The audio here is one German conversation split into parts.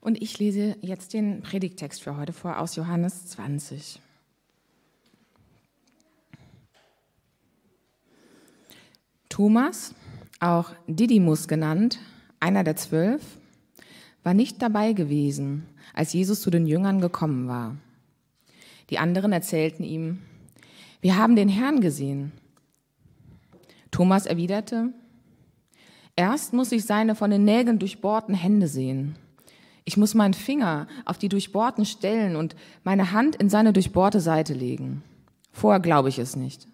Und ich lese jetzt den Predigtext für heute vor aus Johannes 20. Thomas, auch Didymus genannt, einer der zwölf, war nicht dabei gewesen, als Jesus zu den Jüngern gekommen war. Die anderen erzählten ihm, wir haben den Herrn gesehen. Thomas erwiderte, erst muss ich seine von den Nägeln durchbohrten Hände sehen. Ich muss meinen Finger auf die durchbohrten Stellen und meine Hand in seine durchbohrte Seite legen. Vorher glaube ich es nicht.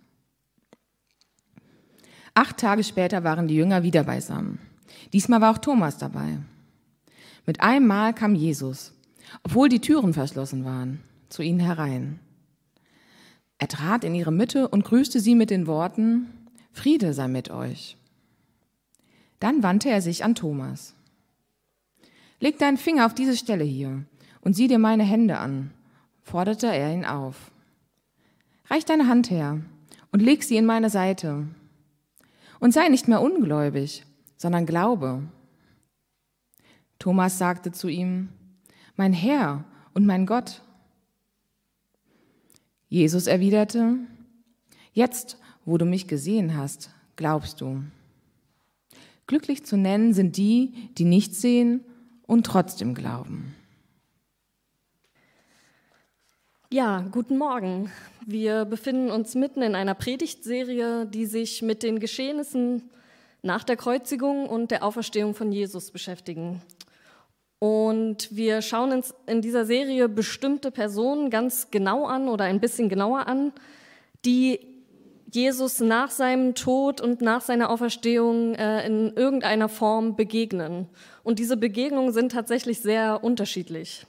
Acht Tage später waren die Jünger wieder beisammen. Diesmal war auch Thomas dabei. Mit einem Mal kam Jesus, obwohl die Türen verschlossen waren, zu ihnen herein. Er trat in ihre Mitte und grüßte sie mit den Worten, Friede sei mit euch. Dann wandte er sich an Thomas. Leg deinen Finger auf diese Stelle hier und sieh dir meine Hände an, forderte er ihn auf. Reich deine Hand her und leg sie in meine Seite. Und sei nicht mehr ungläubig, sondern glaube. Thomas sagte zu ihm, Mein Herr und mein Gott. Jesus erwiderte, Jetzt, wo du mich gesehen hast, glaubst du. Glücklich zu nennen sind die, die nicht sehen und trotzdem glauben. Ja, guten Morgen. Wir befinden uns mitten in einer Predigtserie, die sich mit den Geschehnissen nach der Kreuzigung und der Auferstehung von Jesus beschäftigen. Und wir schauen uns in dieser Serie bestimmte Personen ganz genau an oder ein bisschen genauer an, die Jesus nach seinem Tod und nach seiner Auferstehung äh, in irgendeiner Form begegnen. Und diese Begegnungen sind tatsächlich sehr unterschiedlich.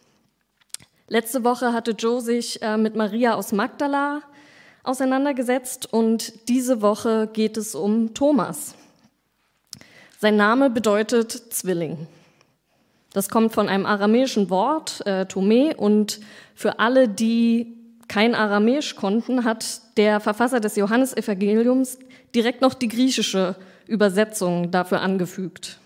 Letzte Woche hatte Joe sich äh, mit Maria aus Magdala auseinandergesetzt und diese Woche geht es um Thomas. Sein Name bedeutet Zwilling. Das kommt von einem aramäischen Wort, äh, Tome, und für alle, die kein Aramäisch konnten, hat der Verfasser des Johannesevangeliums direkt noch die griechische Übersetzung dafür angefügt.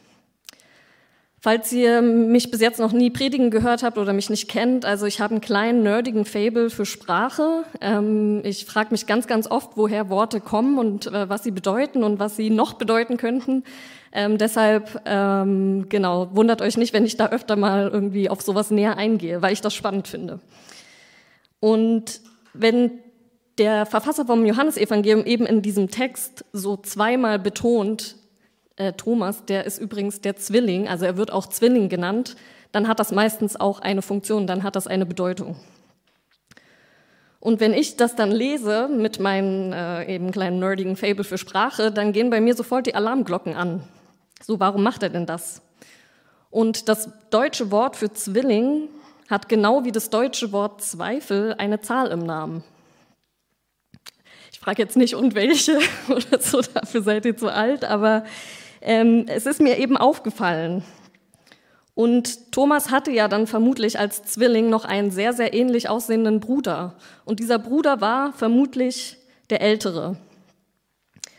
Falls ihr mich bis jetzt noch nie predigen gehört habt oder mich nicht kennt, also ich habe einen kleinen nerdigen Fable für Sprache. Ähm, ich frage mich ganz, ganz oft, woher Worte kommen und äh, was sie bedeuten und was sie noch bedeuten könnten. Ähm, deshalb, ähm, genau, wundert euch nicht, wenn ich da öfter mal irgendwie auf sowas näher eingehe, weil ich das spannend finde. Und wenn der Verfasser vom Johannesevangelium eben in diesem Text so zweimal betont, äh, Thomas, der ist übrigens der Zwilling, also er wird auch Zwilling genannt, dann hat das meistens auch eine Funktion, dann hat das eine Bedeutung. Und wenn ich das dann lese mit meinem äh, eben kleinen nerdigen Fable für Sprache, dann gehen bei mir sofort die Alarmglocken an. So, warum macht er denn das? Und das deutsche Wort für Zwilling hat genau wie das deutsche Wort Zweifel eine Zahl im Namen. Ich frage jetzt nicht, und welche oder so, dafür seid ihr zu alt, aber ähm, es ist mir eben aufgefallen. Und Thomas hatte ja dann vermutlich als Zwilling noch einen sehr, sehr ähnlich aussehenden Bruder. Und dieser Bruder war vermutlich der Ältere.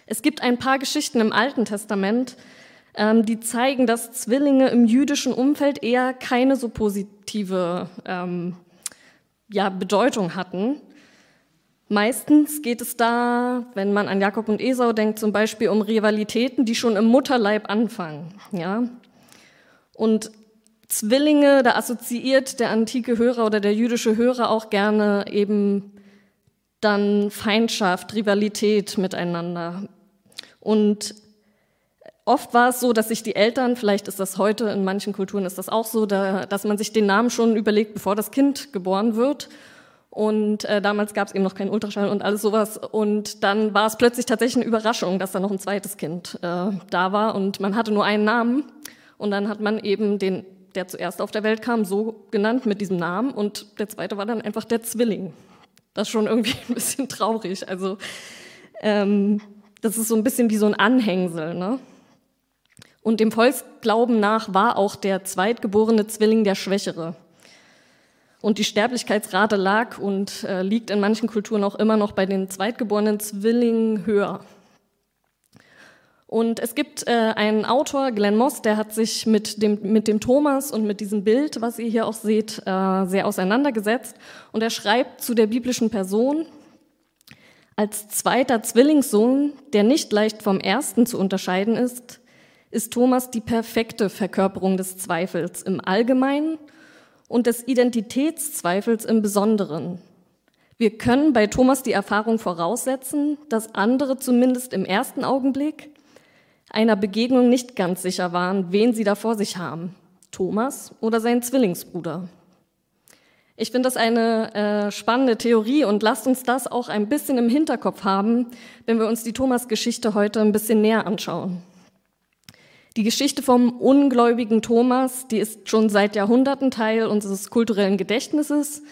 Es gibt ein paar Geschichten im Alten Testament, ähm, die zeigen, dass Zwillinge im jüdischen Umfeld eher keine so positive ähm, ja, Bedeutung hatten. Meistens geht es da, wenn man an Jakob und Esau denkt, zum Beispiel um Rivalitäten, die schon im Mutterleib anfangen. Ja? Und Zwillinge, da assoziiert der antike Hörer oder der jüdische Hörer auch gerne eben dann Feindschaft, Rivalität miteinander. Und oft war es so, dass sich die Eltern, vielleicht ist das heute, in manchen Kulturen ist das auch so, da, dass man sich den Namen schon überlegt, bevor das Kind geboren wird und äh, damals gab es eben noch keinen Ultraschall und alles sowas. Und dann war es plötzlich tatsächlich eine Überraschung, dass da noch ein zweites Kind äh, da war. Und man hatte nur einen Namen. Und dann hat man eben den, der zuerst auf der Welt kam, so genannt mit diesem Namen. Und der zweite war dann einfach der Zwilling. Das ist schon irgendwie ein bisschen traurig. Also ähm, das ist so ein bisschen wie so ein Anhängsel. Ne? Und dem Volksglauben nach war auch der zweitgeborene Zwilling der Schwächere. Und die Sterblichkeitsrate lag und äh, liegt in manchen Kulturen auch immer noch bei den zweitgeborenen Zwillingen höher. Und es gibt äh, einen Autor, Glenn Moss, der hat sich mit dem, mit dem Thomas und mit diesem Bild, was ihr hier auch seht, äh, sehr auseinandergesetzt. Und er schreibt zu der biblischen Person, als zweiter Zwillingssohn, der nicht leicht vom ersten zu unterscheiden ist, ist Thomas die perfekte Verkörperung des Zweifels im Allgemeinen und des Identitätszweifels im Besonderen. Wir können bei Thomas die Erfahrung voraussetzen, dass andere zumindest im ersten Augenblick einer Begegnung nicht ganz sicher waren, wen sie da vor sich haben, Thomas oder seinen Zwillingsbruder. Ich finde das eine äh, spannende Theorie und lasst uns das auch ein bisschen im Hinterkopf haben, wenn wir uns die Thomas-Geschichte heute ein bisschen näher anschauen. Die Geschichte vom ungläubigen Thomas, die ist schon seit Jahrhunderten Teil unseres kulturellen Gedächtnisses.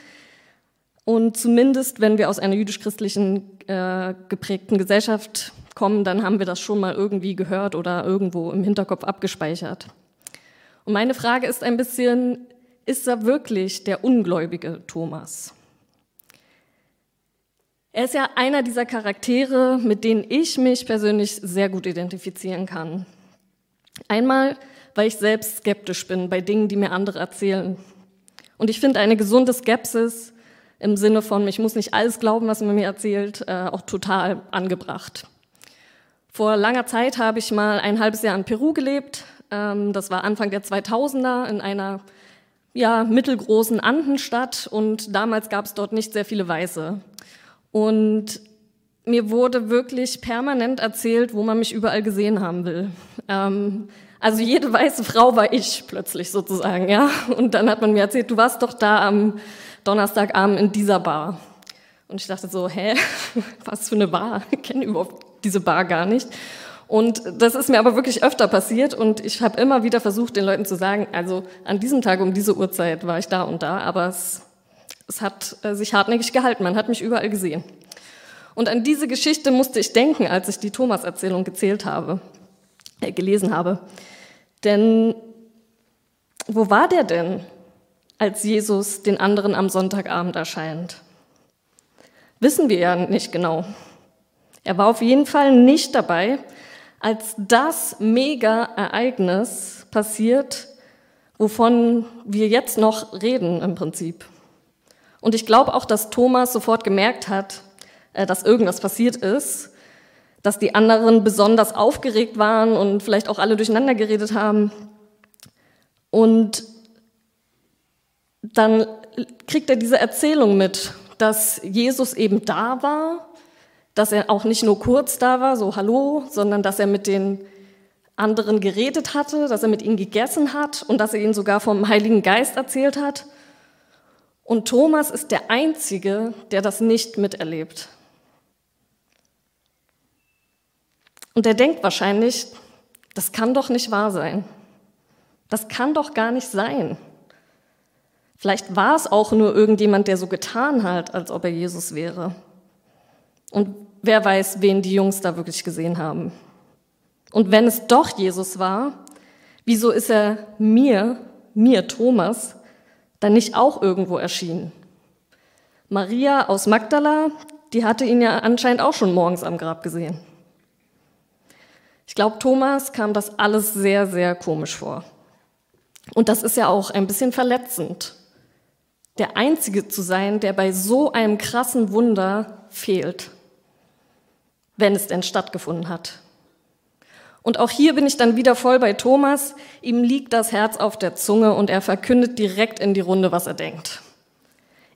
Und zumindest, wenn wir aus einer jüdisch-christlichen äh, geprägten Gesellschaft kommen, dann haben wir das schon mal irgendwie gehört oder irgendwo im Hinterkopf abgespeichert. Und meine Frage ist ein bisschen, ist er wirklich der ungläubige Thomas? Er ist ja einer dieser Charaktere, mit denen ich mich persönlich sehr gut identifizieren kann. Einmal, weil ich selbst skeptisch bin bei Dingen, die mir andere erzählen. Und ich finde eine gesunde Skepsis im Sinne von, ich muss nicht alles glauben, was man mir erzählt, äh, auch total angebracht. Vor langer Zeit habe ich mal ein halbes Jahr in Peru gelebt. Ähm, das war Anfang der 2000er in einer ja, mittelgroßen Andenstadt und damals gab es dort nicht sehr viele Weiße. Und mir wurde wirklich permanent erzählt, wo man mich überall gesehen haben will. Ähm, also jede weiße Frau war ich plötzlich sozusagen, ja. Und dann hat man mir erzählt, du warst doch da am Donnerstagabend in dieser Bar. Und ich dachte so, hä, was für eine Bar? Ich kenne überhaupt diese Bar gar nicht. Und das ist mir aber wirklich öfter passiert und ich habe immer wieder versucht, den Leuten zu sagen, also an diesem Tag um diese Uhrzeit war ich da und da, aber es, es hat äh, sich hartnäckig gehalten, man hat mich überall gesehen. Und an diese Geschichte musste ich denken, als ich die Thomas-Erzählung gezählt habe, äh, gelesen habe. Denn wo war der denn, als Jesus den anderen am Sonntagabend erscheint? Wissen wir ja nicht genau. Er war auf jeden Fall nicht dabei, als das Mega-Ereignis passiert, wovon wir jetzt noch reden im Prinzip. Und ich glaube auch, dass Thomas sofort gemerkt hat, dass irgendwas passiert ist, dass die anderen besonders aufgeregt waren und vielleicht auch alle durcheinander geredet haben. Und dann kriegt er diese Erzählung mit dass Jesus eben da war, dass er auch nicht nur kurz da war, so hallo, sondern dass er mit den anderen geredet hatte, dass er mit ihnen gegessen hat und dass er ihnen sogar vom Heiligen Geist erzählt hat. Und Thomas ist der Einzige, der das nicht miterlebt. Und er denkt wahrscheinlich, das kann doch nicht wahr sein. Das kann doch gar nicht sein. Vielleicht war es auch nur irgendjemand, der so getan hat, als ob er Jesus wäre. Und wer weiß, wen die Jungs da wirklich gesehen haben. Und wenn es doch Jesus war, wieso ist er mir, mir Thomas, dann nicht auch irgendwo erschienen? Maria aus Magdala, die hatte ihn ja anscheinend auch schon morgens am Grab gesehen. Ich glaube, Thomas kam das alles sehr, sehr komisch vor. Und das ist ja auch ein bisschen verletzend, der Einzige zu sein, der bei so einem krassen Wunder fehlt, wenn es denn stattgefunden hat. Und auch hier bin ich dann wieder voll bei Thomas. Ihm liegt das Herz auf der Zunge und er verkündet direkt in die Runde, was er denkt.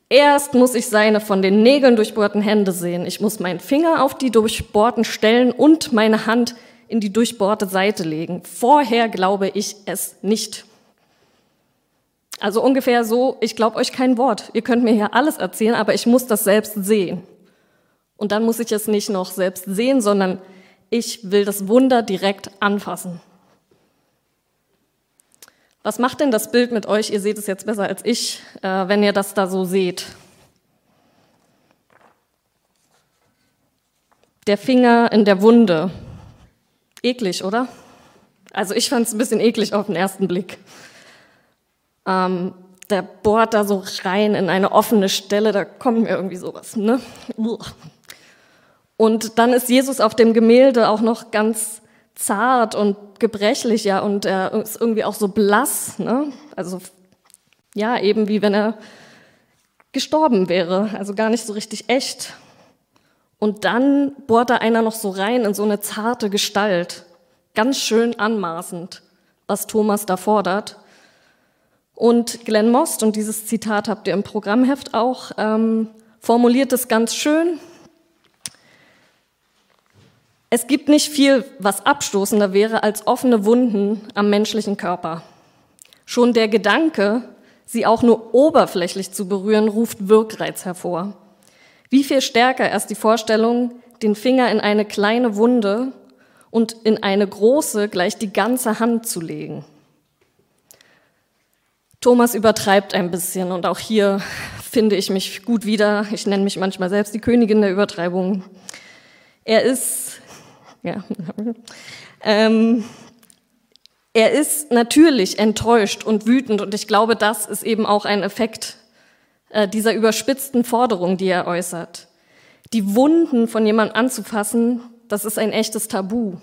Erst muss ich seine von den Nägeln durchbohrten Hände sehen. Ich muss meinen Finger auf die durchbohrten Stellen und meine Hand in die durchbohrte Seite legen. Vorher glaube ich es nicht. Also ungefähr so, ich glaube euch kein Wort. Ihr könnt mir hier alles erzählen, aber ich muss das selbst sehen. Und dann muss ich es nicht noch selbst sehen, sondern ich will das Wunder direkt anfassen. Was macht denn das Bild mit euch? Ihr seht es jetzt besser als ich, äh, wenn ihr das da so seht. Der Finger in der Wunde. Eklig, oder? Also ich fand es ein bisschen eklig auf den ersten Blick. Ähm, der bohrt da so rein in eine offene Stelle, da kommt mir irgendwie sowas. Ne? Und dann ist Jesus auf dem Gemälde auch noch ganz zart und gebrechlich, ja, und er ist irgendwie auch so blass, ne? Also, ja, eben wie wenn er gestorben wäre, also gar nicht so richtig echt. Und dann bohrt da einer noch so rein in so eine zarte Gestalt, ganz schön anmaßend, was Thomas da fordert. Und Glenn Most, und dieses Zitat habt ihr im Programmheft auch, ähm, formuliert es ganz schön. Es gibt nicht viel, was abstoßender wäre als offene Wunden am menschlichen Körper. Schon der Gedanke, sie auch nur oberflächlich zu berühren, ruft Wirkreiz hervor. Wie viel stärker erst die Vorstellung, den Finger in eine kleine Wunde und in eine große gleich die ganze Hand zu legen. Thomas übertreibt ein bisschen und auch hier finde ich mich gut wieder. Ich nenne mich manchmal selbst die Königin der Übertreibung. Er ist, ja, ähm, er ist natürlich enttäuscht und wütend und ich glaube, das ist eben auch ein Effekt äh, dieser überspitzten Forderung, die er äußert. Die Wunden von jemandem anzufassen, das ist ein echtes Tabu.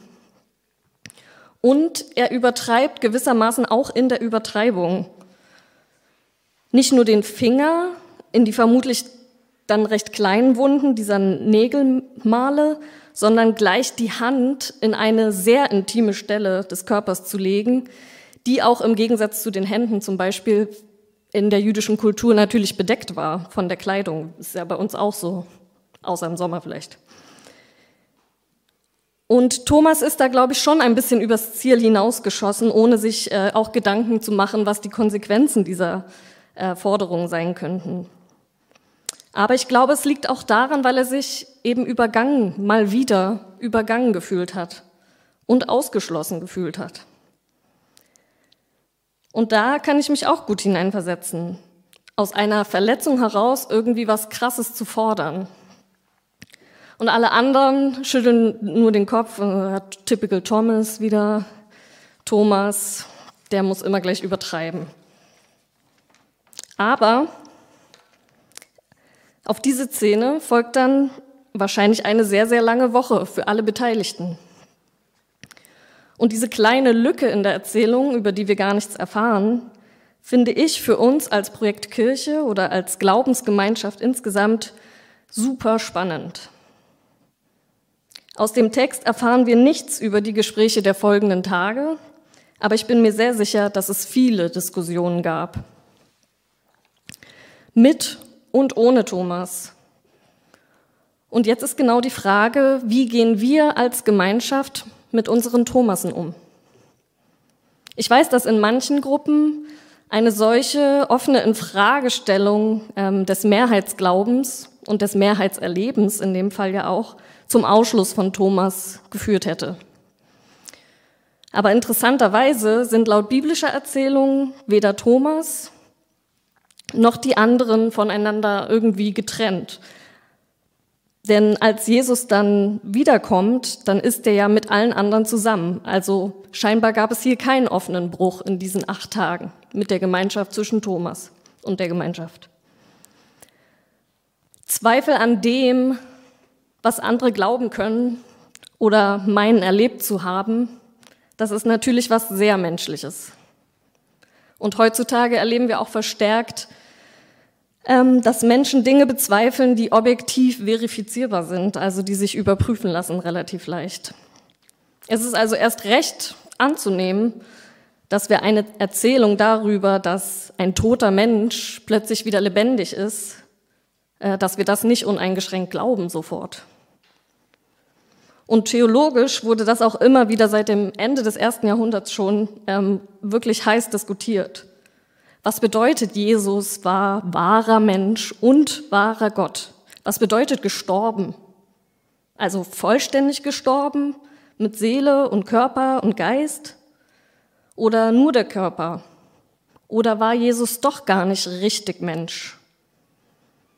Und er übertreibt gewissermaßen auch in der Übertreibung. Nicht nur den Finger in die vermutlich dann recht kleinen Wunden dieser Nägelmale, sondern gleich die Hand in eine sehr intime Stelle des Körpers zu legen, die auch im Gegensatz zu den Händen zum Beispiel in der jüdischen Kultur natürlich bedeckt war von der Kleidung. Ist ja bei uns auch so, außer im Sommer vielleicht. Und Thomas ist da, glaube ich, schon ein bisschen übers Ziel hinausgeschossen, ohne sich äh, auch Gedanken zu machen, was die Konsequenzen dieser äh, Forderung sein könnten. Aber ich glaube, es liegt auch daran, weil er sich eben übergangen, mal wieder übergangen gefühlt hat und ausgeschlossen gefühlt hat. Und da kann ich mich auch gut hineinversetzen, aus einer Verletzung heraus irgendwie was Krasses zu fordern. Und alle anderen schütteln nur den Kopf, äh, typical Thomas wieder, Thomas, der muss immer gleich übertreiben. Aber auf diese Szene folgt dann wahrscheinlich eine sehr, sehr lange Woche für alle Beteiligten. Und diese kleine Lücke in der Erzählung, über die wir gar nichts erfahren, finde ich für uns als Projekt Kirche oder als Glaubensgemeinschaft insgesamt super spannend. Aus dem Text erfahren wir nichts über die Gespräche der folgenden Tage, aber ich bin mir sehr sicher, dass es viele Diskussionen gab. Mit und ohne Thomas. Und jetzt ist genau die Frage, wie gehen wir als Gemeinschaft mit unseren Thomasen um? Ich weiß, dass in manchen Gruppen eine solche offene Infragestellung ähm, des Mehrheitsglaubens und des Mehrheitserlebens in dem Fall ja auch zum Ausschluss von Thomas geführt hätte. Aber interessanterweise sind laut biblischer Erzählung weder Thomas noch die anderen voneinander irgendwie getrennt. Denn als Jesus dann wiederkommt, dann ist er ja mit allen anderen zusammen. Also scheinbar gab es hier keinen offenen Bruch in diesen acht Tagen mit der Gemeinschaft zwischen Thomas und der Gemeinschaft. Zweifel an dem, was andere glauben können oder meinen erlebt zu haben, das ist natürlich was sehr Menschliches. Und heutzutage erleben wir auch verstärkt, dass Menschen Dinge bezweifeln, die objektiv verifizierbar sind, also die sich überprüfen lassen relativ leicht. Es ist also erst recht anzunehmen, dass wir eine Erzählung darüber, dass ein toter Mensch plötzlich wieder lebendig ist, äh, dass wir das nicht uneingeschränkt glauben sofort. Und theologisch wurde das auch immer wieder seit dem Ende des ersten Jahrhunderts schon ähm, wirklich heiß diskutiert. Was bedeutet, Jesus war wahrer Mensch und wahrer Gott? Was bedeutet gestorben? Also vollständig gestorben, mit Seele und Körper und Geist? Oder nur der Körper? Oder war Jesus doch gar nicht richtig Mensch?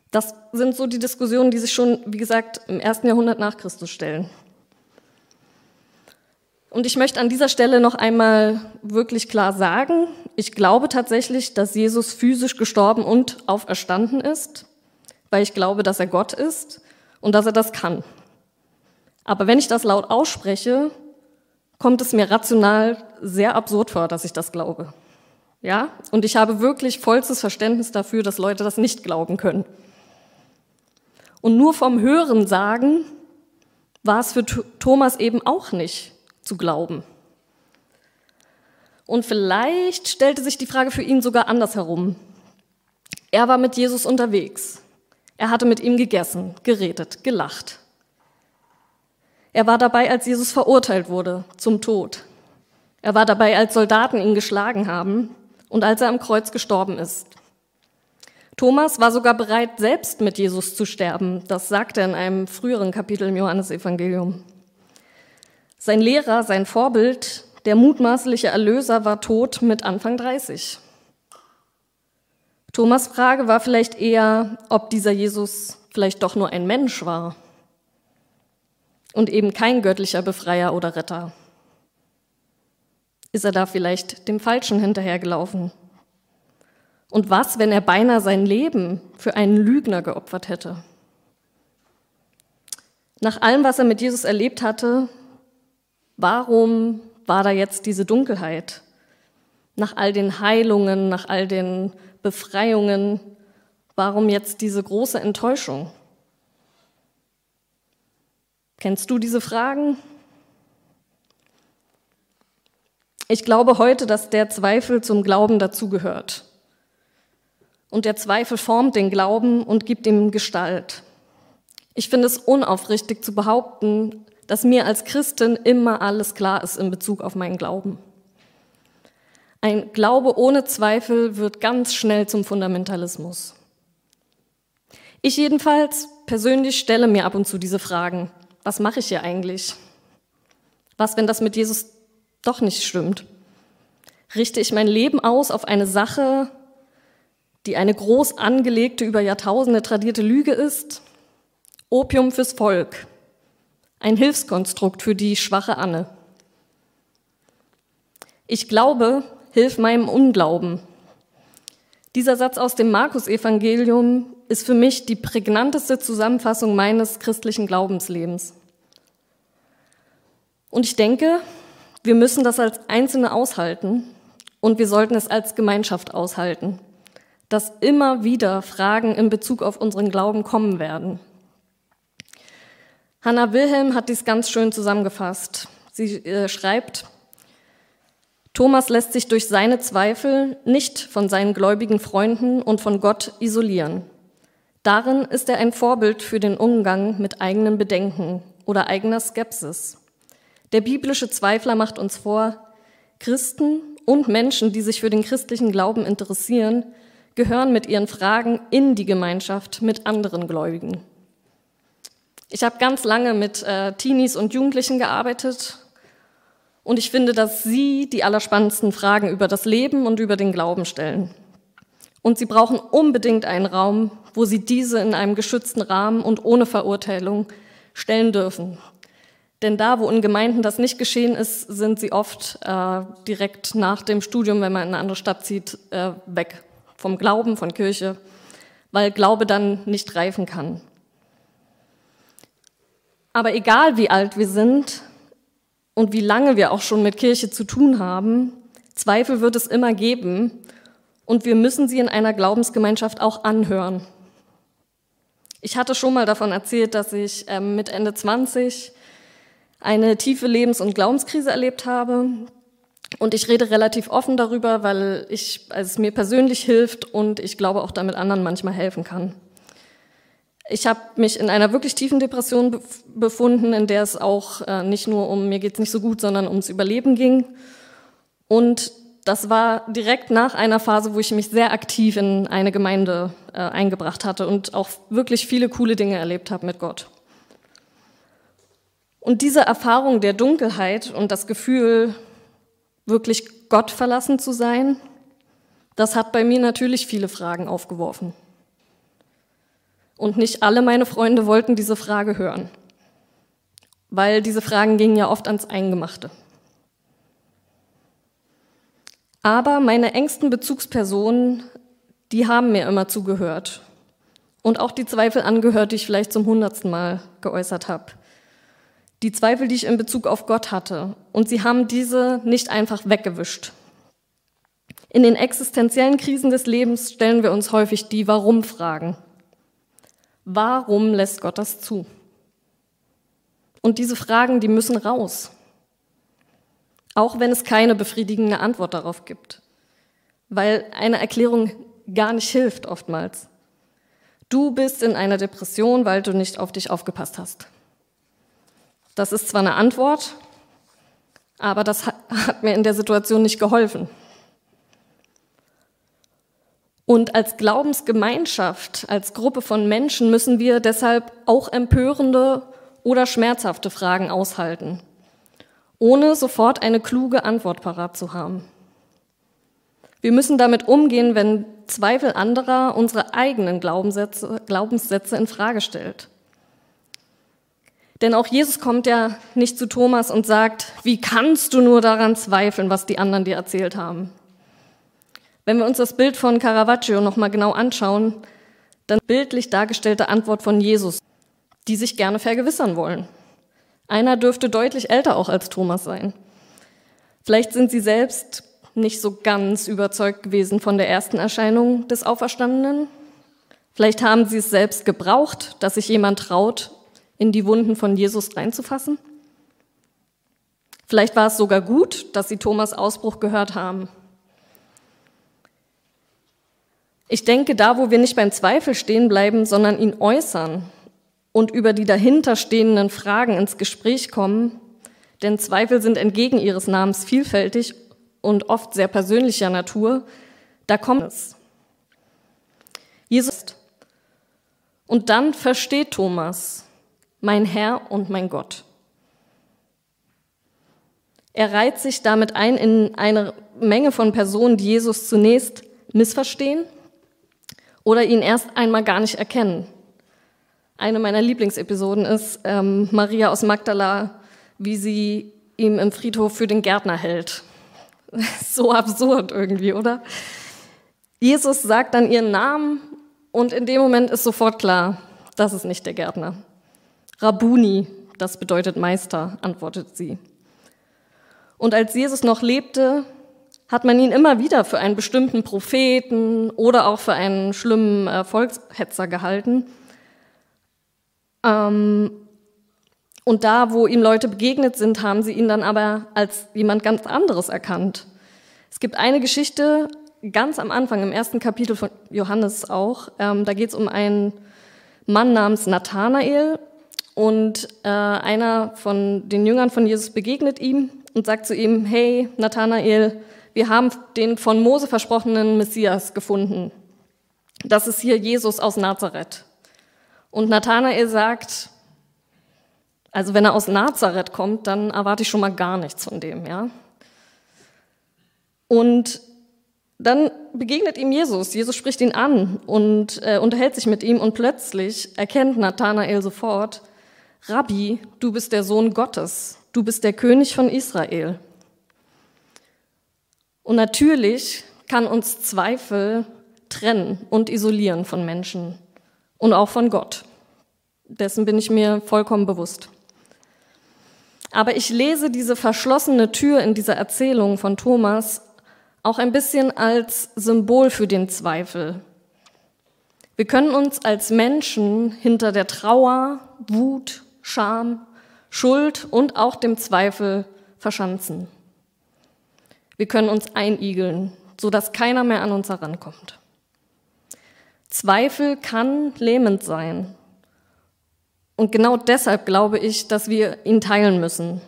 Das sind so die Diskussionen, die sich schon, wie gesagt, im ersten Jahrhundert nach Christus stellen. Und ich möchte an dieser Stelle noch einmal wirklich klar sagen, ich glaube tatsächlich, dass Jesus physisch gestorben und auferstanden ist, weil ich glaube, dass er Gott ist und dass er das kann. Aber wenn ich das laut ausspreche, kommt es mir rational sehr absurd vor, dass ich das glaube. Ja? Und ich habe wirklich vollstes Verständnis dafür, dass Leute das nicht glauben können. Und nur vom Hören sagen war es für Thomas eben auch nicht zu glauben. Und vielleicht stellte sich die Frage für ihn sogar andersherum. Er war mit Jesus unterwegs. Er hatte mit ihm gegessen, geredet, gelacht. Er war dabei, als Jesus verurteilt wurde zum Tod. Er war dabei, als Soldaten ihn geschlagen haben und als er am Kreuz gestorben ist. Thomas war sogar bereit, selbst mit Jesus zu sterben. Das sagt er in einem früheren Kapitel im Johannesevangelium. Sein Lehrer, sein Vorbild, der mutmaßliche Erlöser war tot mit Anfang 30. Thomas Frage war vielleicht eher, ob dieser Jesus vielleicht doch nur ein Mensch war und eben kein göttlicher Befreier oder Retter. Ist er da vielleicht dem Falschen hinterhergelaufen? Und was, wenn er beinahe sein Leben für einen Lügner geopfert hätte? Nach allem, was er mit Jesus erlebt hatte, warum war da jetzt diese Dunkelheit? Nach all den Heilungen, nach all den Befreiungen, warum jetzt diese große Enttäuschung? Kennst du diese Fragen? Ich glaube heute, dass der Zweifel zum Glauben dazugehört. Und der Zweifel formt den Glauben und gibt ihm Gestalt. Ich finde es unaufrichtig zu behaupten, dass mir als Christin immer alles klar ist in Bezug auf meinen Glauben. Ein Glaube ohne Zweifel wird ganz schnell zum Fundamentalismus. Ich jedenfalls persönlich stelle mir ab und zu diese Fragen. Was mache ich hier eigentlich? Was, wenn das mit Jesus doch nicht stimmt? Richte ich mein Leben aus auf eine Sache, die eine groß angelegte, über Jahrtausende tradierte Lüge ist? Opium fürs Volk, ein Hilfskonstrukt für die schwache Anne. Ich glaube, hilf meinem Unglauben. Dieser Satz aus dem Markus-Evangelium ist für mich die prägnanteste Zusammenfassung meines christlichen Glaubenslebens. Und ich denke, wir müssen das als Einzelne aushalten und wir sollten es als Gemeinschaft aushalten, dass immer wieder Fragen in Bezug auf unseren Glauben kommen werden. Hannah Wilhelm hat dies ganz schön zusammengefasst. Sie äh, schreibt, Thomas lässt sich durch seine Zweifel nicht von seinen gläubigen Freunden und von Gott isolieren. Darin ist er ein Vorbild für den Umgang mit eigenen Bedenken oder eigener Skepsis. Der biblische Zweifler macht uns vor, Christen und Menschen, die sich für den christlichen Glauben interessieren, gehören mit ihren Fragen in die Gemeinschaft mit anderen Gläubigen. Ich habe ganz lange mit äh, Teenies und Jugendlichen gearbeitet und ich finde, dass sie die allerspannendsten Fragen über das Leben und über den Glauben stellen. Und sie brauchen unbedingt einen Raum, wo sie diese in einem geschützten Rahmen und ohne Verurteilung stellen dürfen. Denn da, wo in Gemeinden das nicht geschehen ist, sind sie oft äh, direkt nach dem Studium, wenn man in eine andere Stadt zieht, äh, weg vom Glauben, von Kirche, weil Glaube dann nicht reifen kann. Aber egal wie alt wir sind und wie lange wir auch schon mit Kirche zu tun haben, Zweifel wird es immer geben und wir müssen sie in einer Glaubensgemeinschaft auch anhören. Ich hatte schon mal davon erzählt, dass ich ähm, mit Ende 20 eine tiefe Lebens- und Glaubenskrise erlebt habe. Und ich rede relativ offen darüber, weil ich, also es mir persönlich hilft und ich glaube auch damit anderen manchmal helfen kann. Ich habe mich in einer wirklich tiefen Depression befunden, in der es auch äh, nicht nur um mir geht's nicht so gut, sondern ums Überleben ging. Und das war direkt nach einer Phase, wo ich mich sehr aktiv in eine Gemeinde äh, eingebracht hatte und auch wirklich viele coole Dinge erlebt habe mit Gott. Und diese Erfahrung der Dunkelheit und das Gefühl, wirklich Gott verlassen zu sein, das hat bei mir natürlich viele Fragen aufgeworfen. Und nicht alle meine Freunde wollten diese Frage hören, weil diese Fragen gingen ja oft ans Eingemachte. Aber meine engsten Bezugspersonen, die haben mir immer zugehört und auch die Zweifel angehört, die ich vielleicht zum hundertsten Mal geäußert habe. Die Zweifel, die ich in Bezug auf Gott hatte. Und sie haben diese nicht einfach weggewischt. In den existenziellen Krisen des Lebens stellen wir uns häufig die Warum-Fragen. Warum lässt Gott das zu? Und diese Fragen, die müssen raus. Auch wenn es keine befriedigende Antwort darauf gibt. Weil eine Erklärung gar nicht hilft oftmals. Du bist in einer Depression, weil du nicht auf dich aufgepasst hast. Das ist zwar eine Antwort, aber das hat mir in der Situation nicht geholfen. Und als Glaubensgemeinschaft, als Gruppe von Menschen müssen wir deshalb auch empörende oder schmerzhafte Fragen aushalten, ohne sofort eine kluge Antwort parat zu haben. Wir müssen damit umgehen, wenn Zweifel anderer unsere eigenen Glaubenssätze, Glaubenssätze in Frage stellt. Denn auch Jesus kommt ja nicht zu Thomas und sagt, wie kannst du nur daran zweifeln, was die anderen dir erzählt haben? Wenn wir uns das Bild von Caravaggio nochmal genau anschauen, dann bildlich dargestellte Antwort von Jesus, die sich gerne vergewissern wollen. Einer dürfte deutlich älter auch als Thomas sein. Vielleicht sind sie selbst nicht so ganz überzeugt gewesen von der ersten Erscheinung des Auferstandenen. Vielleicht haben sie es selbst gebraucht, dass sich jemand traut, in die Wunden von Jesus reinzufassen. Vielleicht war es sogar gut, dass sie Thomas Ausbruch gehört haben. Ich denke, da, wo wir nicht beim Zweifel stehen bleiben, sondern ihn äußern und über die dahinterstehenden Fragen ins Gespräch kommen, denn Zweifel sind entgegen ihres Namens vielfältig und oft sehr persönlicher Natur, da kommt es. Jesus. Und dann versteht Thomas, mein Herr und mein Gott. Er reiht sich damit ein in eine Menge von Personen, die Jesus zunächst missverstehen oder ihn erst einmal gar nicht erkennen. Eine meiner Lieblingsepisoden ist ähm, Maria aus Magdala, wie sie ihm im Friedhof für den Gärtner hält. So absurd irgendwie, oder? Jesus sagt dann ihren Namen und in dem Moment ist sofort klar, das ist nicht der Gärtner. Rabuni, das bedeutet Meister, antwortet sie. Und als Jesus noch lebte, hat man ihn immer wieder für einen bestimmten Propheten oder auch für einen schlimmen äh, Volkshetzer gehalten. Ähm, und da, wo ihm Leute begegnet sind, haben sie ihn dann aber als jemand ganz anderes erkannt. Es gibt eine Geschichte ganz am Anfang, im ersten Kapitel von Johannes auch. Ähm, da geht es um einen Mann namens Nathanael und äh, einer von den Jüngern von Jesus begegnet ihm und sagt zu ihm, hey Nathanael, wir haben den von Mose versprochenen Messias gefunden. Das ist hier Jesus aus Nazareth. Und Nathanael sagt, also wenn er aus Nazareth kommt, dann erwarte ich schon mal gar nichts von dem, ja. Und dann begegnet ihm Jesus. Jesus spricht ihn an und äh, unterhält sich mit ihm und plötzlich erkennt Nathanael sofort, Rabbi, du bist der Sohn Gottes, du bist der König von Israel. Und natürlich kann uns Zweifel trennen und isolieren von Menschen und auch von Gott. Dessen bin ich mir vollkommen bewusst. Aber ich lese diese verschlossene Tür in dieser Erzählung von Thomas auch ein bisschen als Symbol für den Zweifel. Wir können uns als Menschen hinter der Trauer, Wut, Scham, Schuld und auch dem Zweifel verschanzen. Wir können uns einigeln, sodass keiner mehr an uns herankommt. Zweifel kann lähmend sein und genau deshalb glaube ich, dass wir ihn teilen müssen.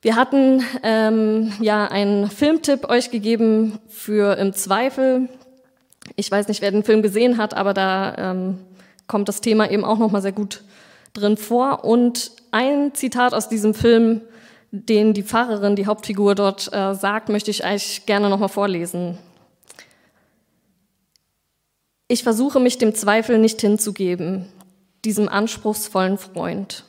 Wir hatten ähm, ja einen Filmtipp euch gegeben für Im Zweifel. Ich weiß nicht, wer den Film gesehen hat, aber da ähm, kommt das Thema eben auch nochmal sehr gut drin vor. Und ein Zitat aus diesem Film, den die Pfarrerin, die Hauptfigur dort äh, sagt, möchte ich eigentlich gerne nochmal vorlesen. Ich versuche mich dem Zweifel nicht hinzugeben diesem anspruchsvollen Freund.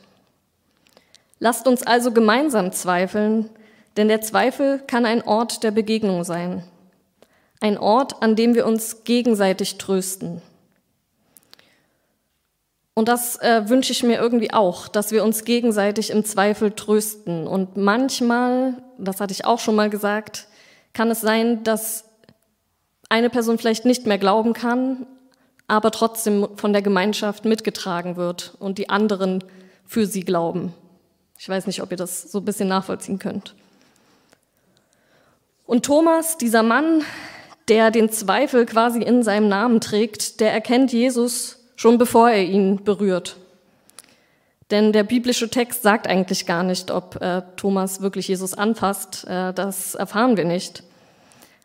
Lasst uns also gemeinsam zweifeln, denn der Zweifel kann ein Ort der Begegnung sein, ein Ort, an dem wir uns gegenseitig trösten. Und das äh, wünsche ich mir irgendwie auch, dass wir uns gegenseitig im Zweifel trösten. Und manchmal, das hatte ich auch schon mal gesagt, kann es sein, dass eine Person vielleicht nicht mehr glauben kann, aber trotzdem von der Gemeinschaft mitgetragen wird und die anderen für sie glauben. Ich weiß nicht, ob ihr das so ein bisschen nachvollziehen könnt. Und Thomas, dieser Mann, der den Zweifel quasi in seinem Namen trägt, der erkennt Jesus schon bevor er ihn berührt. Denn der biblische Text sagt eigentlich gar nicht, ob äh, Thomas wirklich Jesus anfasst. Äh, das erfahren wir nicht.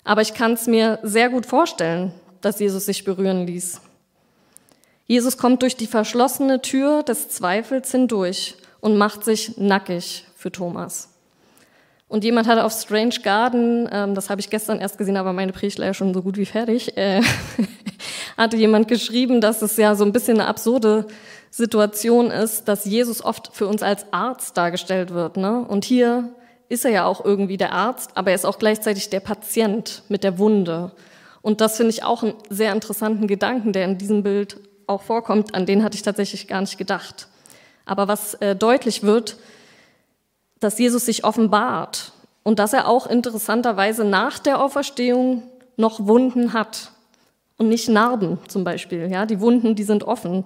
Aber ich kann es mir sehr gut vorstellen, dass Jesus sich berühren ließ. Jesus kommt durch die verschlossene Tür des Zweifels hindurch und macht sich nackig für Thomas. Und jemand hatte auf Strange Garden, ähm, das habe ich gestern erst gesehen, aber meine Predigt war schon so gut wie fertig, äh, hatte jemand geschrieben, dass es ja so ein bisschen eine absurde Situation ist, dass Jesus oft für uns als Arzt dargestellt wird. Ne? Und hier ist er ja auch irgendwie der Arzt, aber er ist auch gleichzeitig der Patient mit der Wunde. Und das finde ich auch einen sehr interessanten Gedanken, der in diesem Bild auch vorkommt. An den hatte ich tatsächlich gar nicht gedacht. Aber was äh, deutlich wird, dass Jesus sich offenbart und dass er auch interessanterweise nach der Auferstehung noch Wunden hat und nicht Narben zum Beispiel. Ja, die Wunden, die sind offen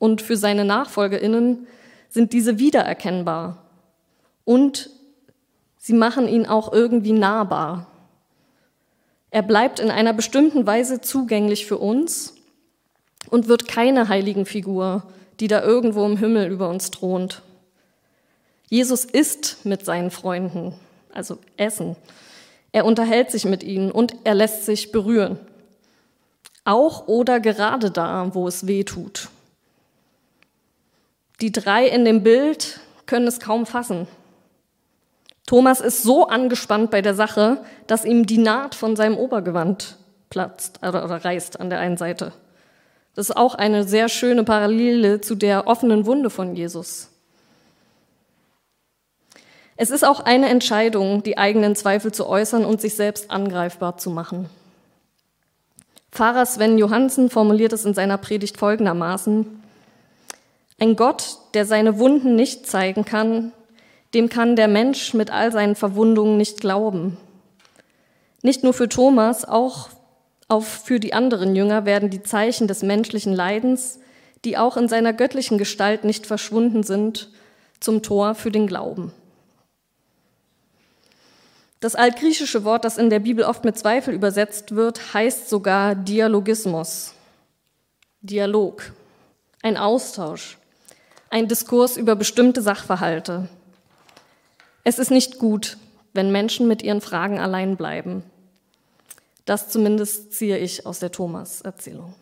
und für seine NachfolgerInnen sind diese wiedererkennbar und sie machen ihn auch irgendwie nahbar. Er bleibt in einer bestimmten Weise zugänglich für uns und wird keine heiligen Figur, die da irgendwo im Himmel über uns thront. Jesus isst mit seinen Freunden, also essen. Er unterhält sich mit ihnen und er lässt sich berühren. Auch oder gerade da, wo es weh tut. Die drei in dem Bild können es kaum fassen. Thomas ist so angespannt bei der Sache, dass ihm die Naht von seinem Obergewand platzt oder, oder reißt an der einen Seite. Das ist auch eine sehr schöne Parallele zu der offenen Wunde von Jesus. Es ist auch eine Entscheidung, die eigenen Zweifel zu äußern und sich selbst angreifbar zu machen. Pfarrer Sven Johansen formuliert es in seiner Predigt folgendermaßen. Ein Gott, der seine Wunden nicht zeigen kann, dem kann der Mensch mit all seinen Verwundungen nicht glauben. Nicht nur für Thomas, auch für die anderen Jünger werden die Zeichen des menschlichen Leidens, die auch in seiner göttlichen Gestalt nicht verschwunden sind, zum Tor für den Glauben. Das altgriechische Wort, das in der Bibel oft mit Zweifel übersetzt wird, heißt sogar Dialogismus. Dialog, ein Austausch, ein Diskurs über bestimmte Sachverhalte. Es ist nicht gut, wenn Menschen mit ihren Fragen allein bleiben. Das zumindest ziehe ich aus der Thomas-Erzählung.